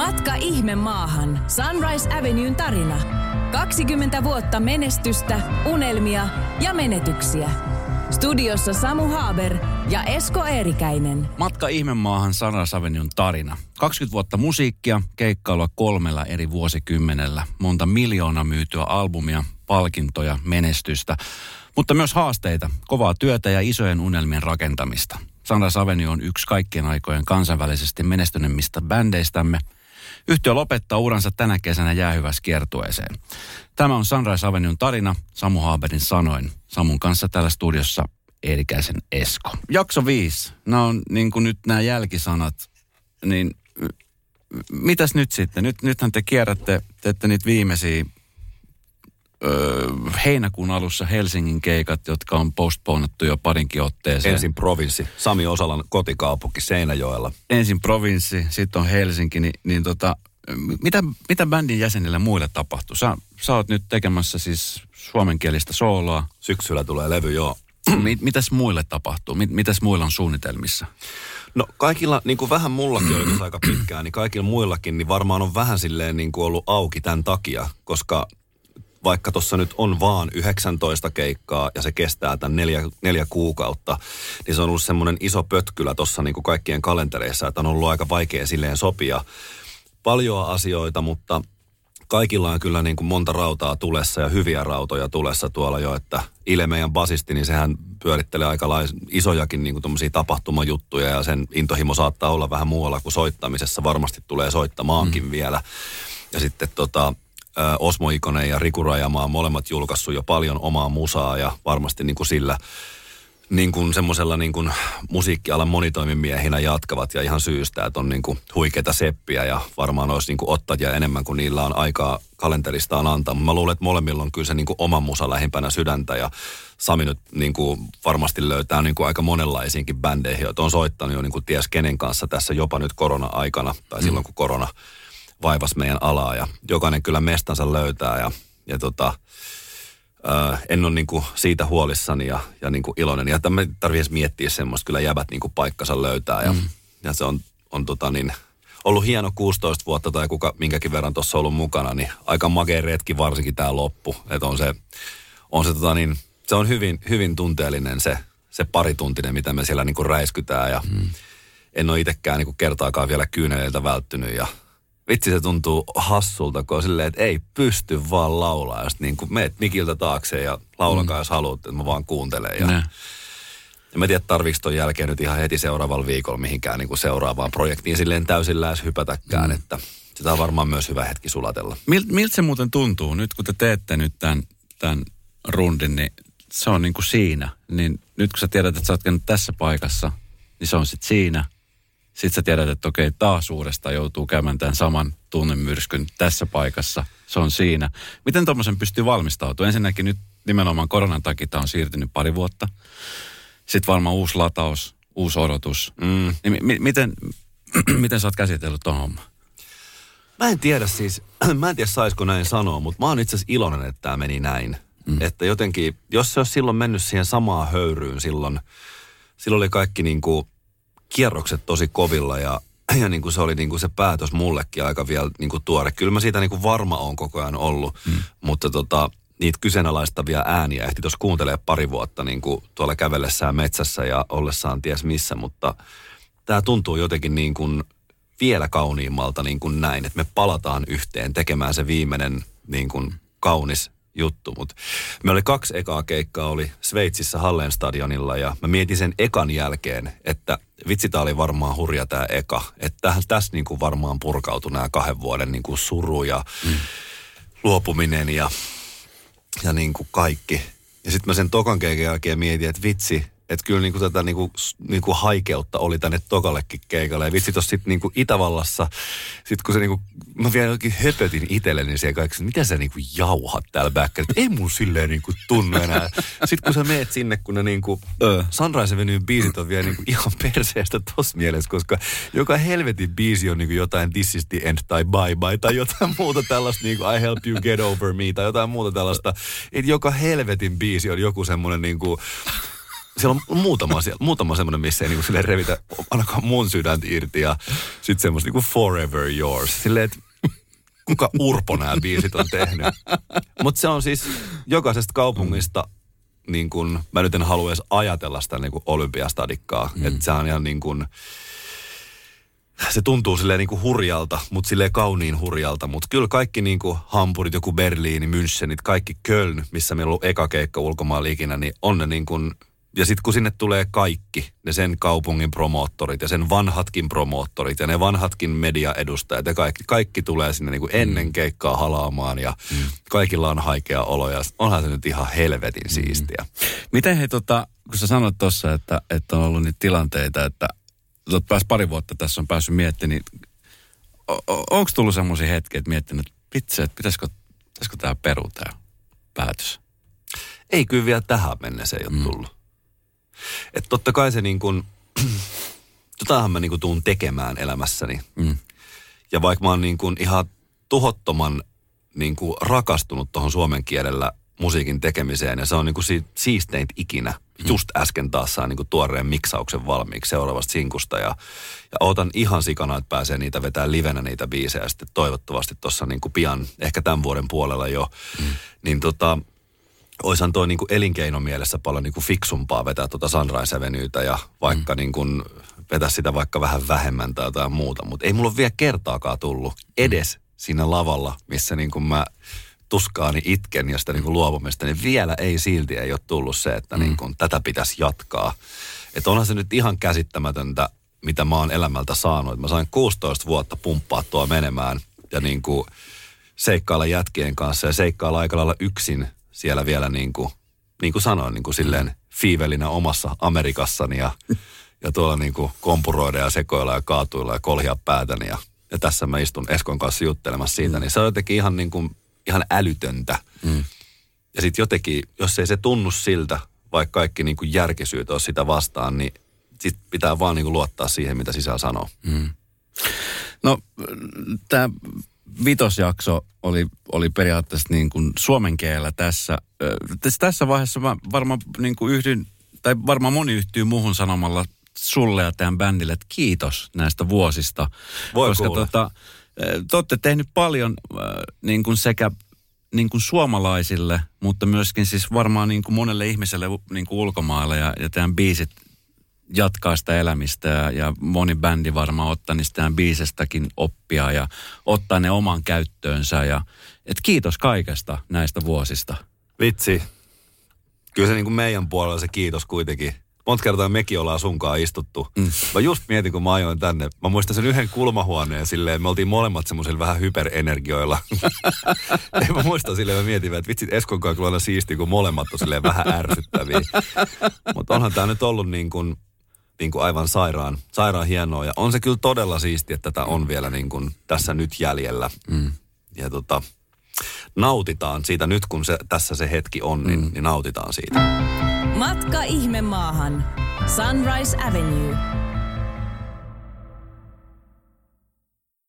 Matka ihme maahan. Sunrise Avenuen tarina. 20 vuotta menestystä, unelmia ja menetyksiä. Studiossa Samu Haaber ja Esko Eerikäinen. Matka ihmemaahan Sunrise Avenuen tarina. 20 vuotta musiikkia, keikkailua kolmella eri vuosikymmenellä, monta miljoona myytyä albumia, palkintoja, menestystä, mutta myös haasteita, kovaa työtä ja isojen unelmien rakentamista. Sunrise Avenue on yksi kaikkien aikojen kansainvälisesti menestyneimmistä bändeistämme. Yhtiö lopettaa uransa tänä kesänä jäähyvässä kiertueeseen. Tämä on Sunrise Avenue'n tarina Samu Haaberin sanoin. Samun kanssa täällä studiossa Eerikäisen Esko. Jakso 5. Nämä on niin kuin nyt nämä jälkisanat. Niin mitäs nyt sitten? Nyt, nythän te kierrätte, teette niitä viimeisiä öö, heinäkuun alussa Helsingin keikat, jotka on postponattu jo parinkin otteeseen. Ensin provinssi, Sami Osalan kotikaupunki Seinäjoella. Ensin provinssi, sitten on Helsinki, niin, niin tota, mitä, mitä bändin jäsenille muille tapahtuu? Sä, sä oot nyt tekemässä siis suomenkielistä sooloa. Syksyllä tulee levy, joo. mitäs muille tapahtuu? mitäs muilla on suunnitelmissa? No kaikilla, niin kuin vähän mullakin oli aika pitkään, niin kaikilla muillakin, niin varmaan on vähän silleen niin kuin ollut auki tämän takia, koska vaikka tuossa nyt on vaan 19 keikkaa ja se kestää tämän neljä, neljä kuukautta, niin se on ollut semmoinen iso pötkylä tuossa niin kuin kaikkien kalentereissa, että on ollut aika vaikea silleen sopia paljon asioita, mutta kaikilla on kyllä niin kuin monta rautaa tulessa ja hyviä rautoja tulessa tuolla jo, että Ile meidän basisti, niin sehän pyörittelee aika lais, isojakin niin kuin tapahtumajuttuja ja sen intohimo saattaa olla vähän muualla kuin soittamisessa. Varmasti tulee soittamaankin mm. vielä. Ja sitten tota, Osmo Ikonen ja Riku Rajamaa on molemmat julkaissut jo paljon omaa musaa ja varmasti niin kuin sillä niin kuin semmoisella niin kuin musiikkialan monitoimimiehinä jatkavat ja ihan syystä, että on niin kuin huikeita seppiä ja varmaan olisi niin kuin ottajia enemmän kuin niillä on aikaa kalenteristaan antaa. Mä luulen, että molemmilla on kyllä se niin kuin oma musa lähimpänä sydäntä ja Sami nyt niin kuin varmasti löytää niin kuin aika monenlaisiinkin bändeihin, joita on soittanut jo niin kuin ties kenen kanssa tässä jopa nyt korona-aikana tai silloin kun korona vaivas meidän alaa ja jokainen kyllä mestansa löytää ja, ja tota, Öö, en ole niinku siitä huolissani ja, ja niinku iloinen. Ja tämä tarvitsisi miettiä semmoista, kyllä jäbät niinku paikkansa löytää. Ja, mm. ja se on, on tota niin, ollut hieno 16 vuotta tai kuka minkäkin verran tuossa ollut mukana, niin aika makea retki varsinkin tämä loppu. Että on se, on se, tota niin, se on hyvin, hyvin tunteellinen se, se parituntinen, mitä me siellä niinku räiskytään. Ja mm. en ole itsekään niinku kertaakaan vielä kyyneleiltä välttynyt ja vitsi se tuntuu hassulta, kun on silleen, että ei pysty vaan laulaa. Ja sitten niin kuin meet mikiltä taakse ja laulakaa, mm. jos haluat, että mä vaan kuuntelen. Ja, ja mä tiedän, tarviiko ton jälkeen nyt ihan heti seuraavalla viikolla mihinkään niin kuin seuraavaan projektiin silleen täysin lähes hypätäkään, mm. että sitä on varmaan myös hyvä hetki sulatella. Mil, miltä se muuten tuntuu nyt, kun te teette nyt tämän, tämän rundin, niin se on niin kuin siinä. Niin nyt kun sä tiedät, että sä oot tässä paikassa, niin se on sitten siinä – sitten sä tiedät, että okei, taas uudestaan joutuu käymään tämän saman tunnemyrskyn tässä paikassa. Se on siinä. Miten tuommoisen pystyy valmistautumaan? Ensinnäkin nyt nimenomaan koronan takia tämä on siirtynyt pari vuotta. Sitten varmaan uusi lataus, uusi odotus. Mm. Niin m- miten, miten sä oot käsitellyt tuon homman? Mä en tiedä siis, mä en tiedä saisiko näin sanoa, mutta mä oon itse asiassa iloinen, että tämä meni näin. Mm. Että jotenkin, jos se olisi silloin mennyt siihen samaan höyryyn silloin, silloin oli kaikki niin kuin kierrokset tosi kovilla ja, ja niin kuin se oli niin kuin se päätös mullekin aika vielä niin kuin tuore. Kyllä mä siitä niin kuin varma on koko ajan ollut, mm. mutta tota, niitä kyseenalaistavia ääniä ehti tuossa kuuntelee pari vuotta niin kuin tuolla kävellessään metsässä ja ollessaan ties missä, mutta tämä tuntuu jotenkin niin kuin vielä kauniimmalta niin kuin näin, että me palataan yhteen tekemään se viimeinen niin kuin kaunis juttu. Mutta me oli kaksi ekaa keikkaa, oli Sveitsissä Hallenstadionilla ja mä mietin sen ekan jälkeen, että vitsi tää oli varmaan hurja tämä eka. Että tässä niinku varmaan purkautui nämä kahden vuoden niinku suru ja mm. luopuminen ja, ja niinku kaikki. Ja sitten mä sen tokan keikan jälkeen mietin, että vitsi, että kyllä niinku tätä niinku, niinku haikeutta oli tänne tokallekin keikalle. Ja vitsi tuossa sitten niinku Itävallassa, sitten kun se niinku, mä vielä jokin höpötin itselleni siellä kaikki, että mitä sä niinku jauhat täällä bäkkäri, että ei mun silleen niinku tunnu enää. Sitten kun sä meet sinne, kun ne niinku, uh, Sunrise Avenue biisit on vielä niinku ihan perseestä tossa mielessä, koska joka helvetin biisi on niinku jotain This is the end tai Bye Bye tai jotain muuta tällaista niinku I help you get over me tai jotain muuta tällaista. Että joka helvetin biisi on joku semmoinen niinku siellä on muutama, siellä, muutama semmoinen, missä ei niinku silleen revitä ainakaan mun sydäntä irti ja sitten semmoista niinku forever yours. Silleen, että kuka Urpo nämä biisit on tehnyt. Mutta se on siis jokaisesta kaupungista, niin kun, mä nyt en halua edes ajatella sitä niin kuin olympiastadikkaa. Mm. Että se on ihan niin kuin, se tuntuu silleen niin kuin hurjalta, mutta silleen kauniin hurjalta. Mutta kyllä kaikki niin kuin Hampurit, joku Berliini, Münchenit, kaikki Köln, missä meillä on ollut eka keikka ulkomailla ikinä, niin on ne niin kuin ja sitten kun sinne tulee kaikki, ne sen kaupungin promoottorit ja sen vanhatkin promoottorit ja ne vanhatkin mediaedustajat ja kaikki, kaikki tulee sinne niin kuin ennen mm. keikkaa halaamaan ja mm. kaikilla on haikea olo ja onhan se nyt ihan helvetin mm. siistiä. Miten he tota, kun sä sanoit tuossa, että, että on ollut niitä tilanteita, että olet pääs pari vuotta tässä on päässyt miettimään, niin onko tullut semmoisia hetkiä, että miettinyt, että pitse, että pitäisikö, pitäisikö tämä peru tämä päätös? Ei kyllä vielä tähän mennessä ei ole mm. tullut. Että totta kai se niin kuin, mä niin kuin tuun tekemään elämässäni. Mm. Ja vaikka mä oon niin kuin ihan tuhottoman niin kuin rakastunut tuohon suomen kielellä musiikin tekemiseen ja se on niin kuin si- siisteintä ikinä. Mm. Just äsken taas saa niin kuin tuoreen miksauksen valmiiksi seuraavasta sinkusta ja, ja ootan ihan sikana, että pääsee niitä vetää livenä niitä biisejä sitten toivottavasti tuossa niin kuin pian, ehkä tämän vuoden puolella jo. Mm. Niin tota, oishan toi niinku elinkeinomielessä paljon niinku fiksumpaa vetää tuota Sunrise Avenuetä ja vaikka mm. niinku vetää sitä vaikka vähän vähemmän tai jotain muuta. Mutta ei mulla ole vielä kertaakaan tullut edes siinä lavalla, missä niinku mä tuskaani itken ja sitä niinku luopumista, niin vielä ei silti ei ole tullut se, että mm. niinku, tätä pitäisi jatkaa. Että onhan se nyt ihan käsittämätöntä, mitä mä oon elämältä saanut. Mä sain 16 vuotta pumppaa tuo menemään ja niinku seikkailla jätkien kanssa ja seikkailla aika lailla yksin siellä vielä niin kuin, niin kuin sanoin, niin kuin silleen fiivelinä omassa Amerikassani ja, ja tuolla niin kuin kompuroida ja sekoilla ja kaatuilla ja kolhia päätäni ja, ja tässä mä istun Eskon kanssa juttelemassa siitä, mm. niin se on jotenkin ihan niin kuin, ihan älytöntä. Mm. Ja sitten jotenkin, jos ei se tunnu siltä, vaikka kaikki niin kuin järkisyyt on sitä vastaan, niin sit pitää vaan niin kuin luottaa siihen, mitä sisällä sanoo. Mm. No, tämä vitosjakso oli, oli periaatteessa niin kuin suomen kielellä tässä. Tässä vaiheessa mä varmaan niin kuin yhdyn, tai varmaan moni yhtyy muuhun sanomalla sulle ja tämän bändille, että kiitos näistä vuosista. Voi koska tota, te olette tehnyt paljon niin kuin sekä niin kuin suomalaisille, mutta myöskin siis varmaan niin kuin monelle ihmiselle niin kuin ulkomailla ja, ja tämän biisit jatkaa sitä elämistä ja, ja moni bändi varmaan ottaa niistä biisestäkin oppia ja ottaa ne oman käyttöönsä. Ja, et kiitos kaikesta näistä vuosista. Vitsi. Kyllä se niin kuin meidän puolella se kiitos kuitenkin. Monta kertaa mekin ollaan sunkaan istuttu. Mm. Mä just mietin, kun mä ajoin tänne. Mä muistan sen yhden kulmahuoneen silleen, me oltiin molemmat semmoisilla vähän hyperenergioilla. mä muistan silleen, mä mietin, että vitsit Eskon kanssa kyllä siistiä, kun molemmat on silleen vähän ärsyttäviä. Mutta onhan tää nyt ollut niin kuin, niin kuin aivan sairaan, sairaan hienoa. Ja on se kyllä todella siistiä, että tätä on vielä niin kuin tässä nyt jäljellä. Mm. Ja tota, nautitaan siitä nyt, kun se, tässä se hetki on, niin, mm. niin nautitaan siitä. Matka ihme maahan. Sunrise Avenue.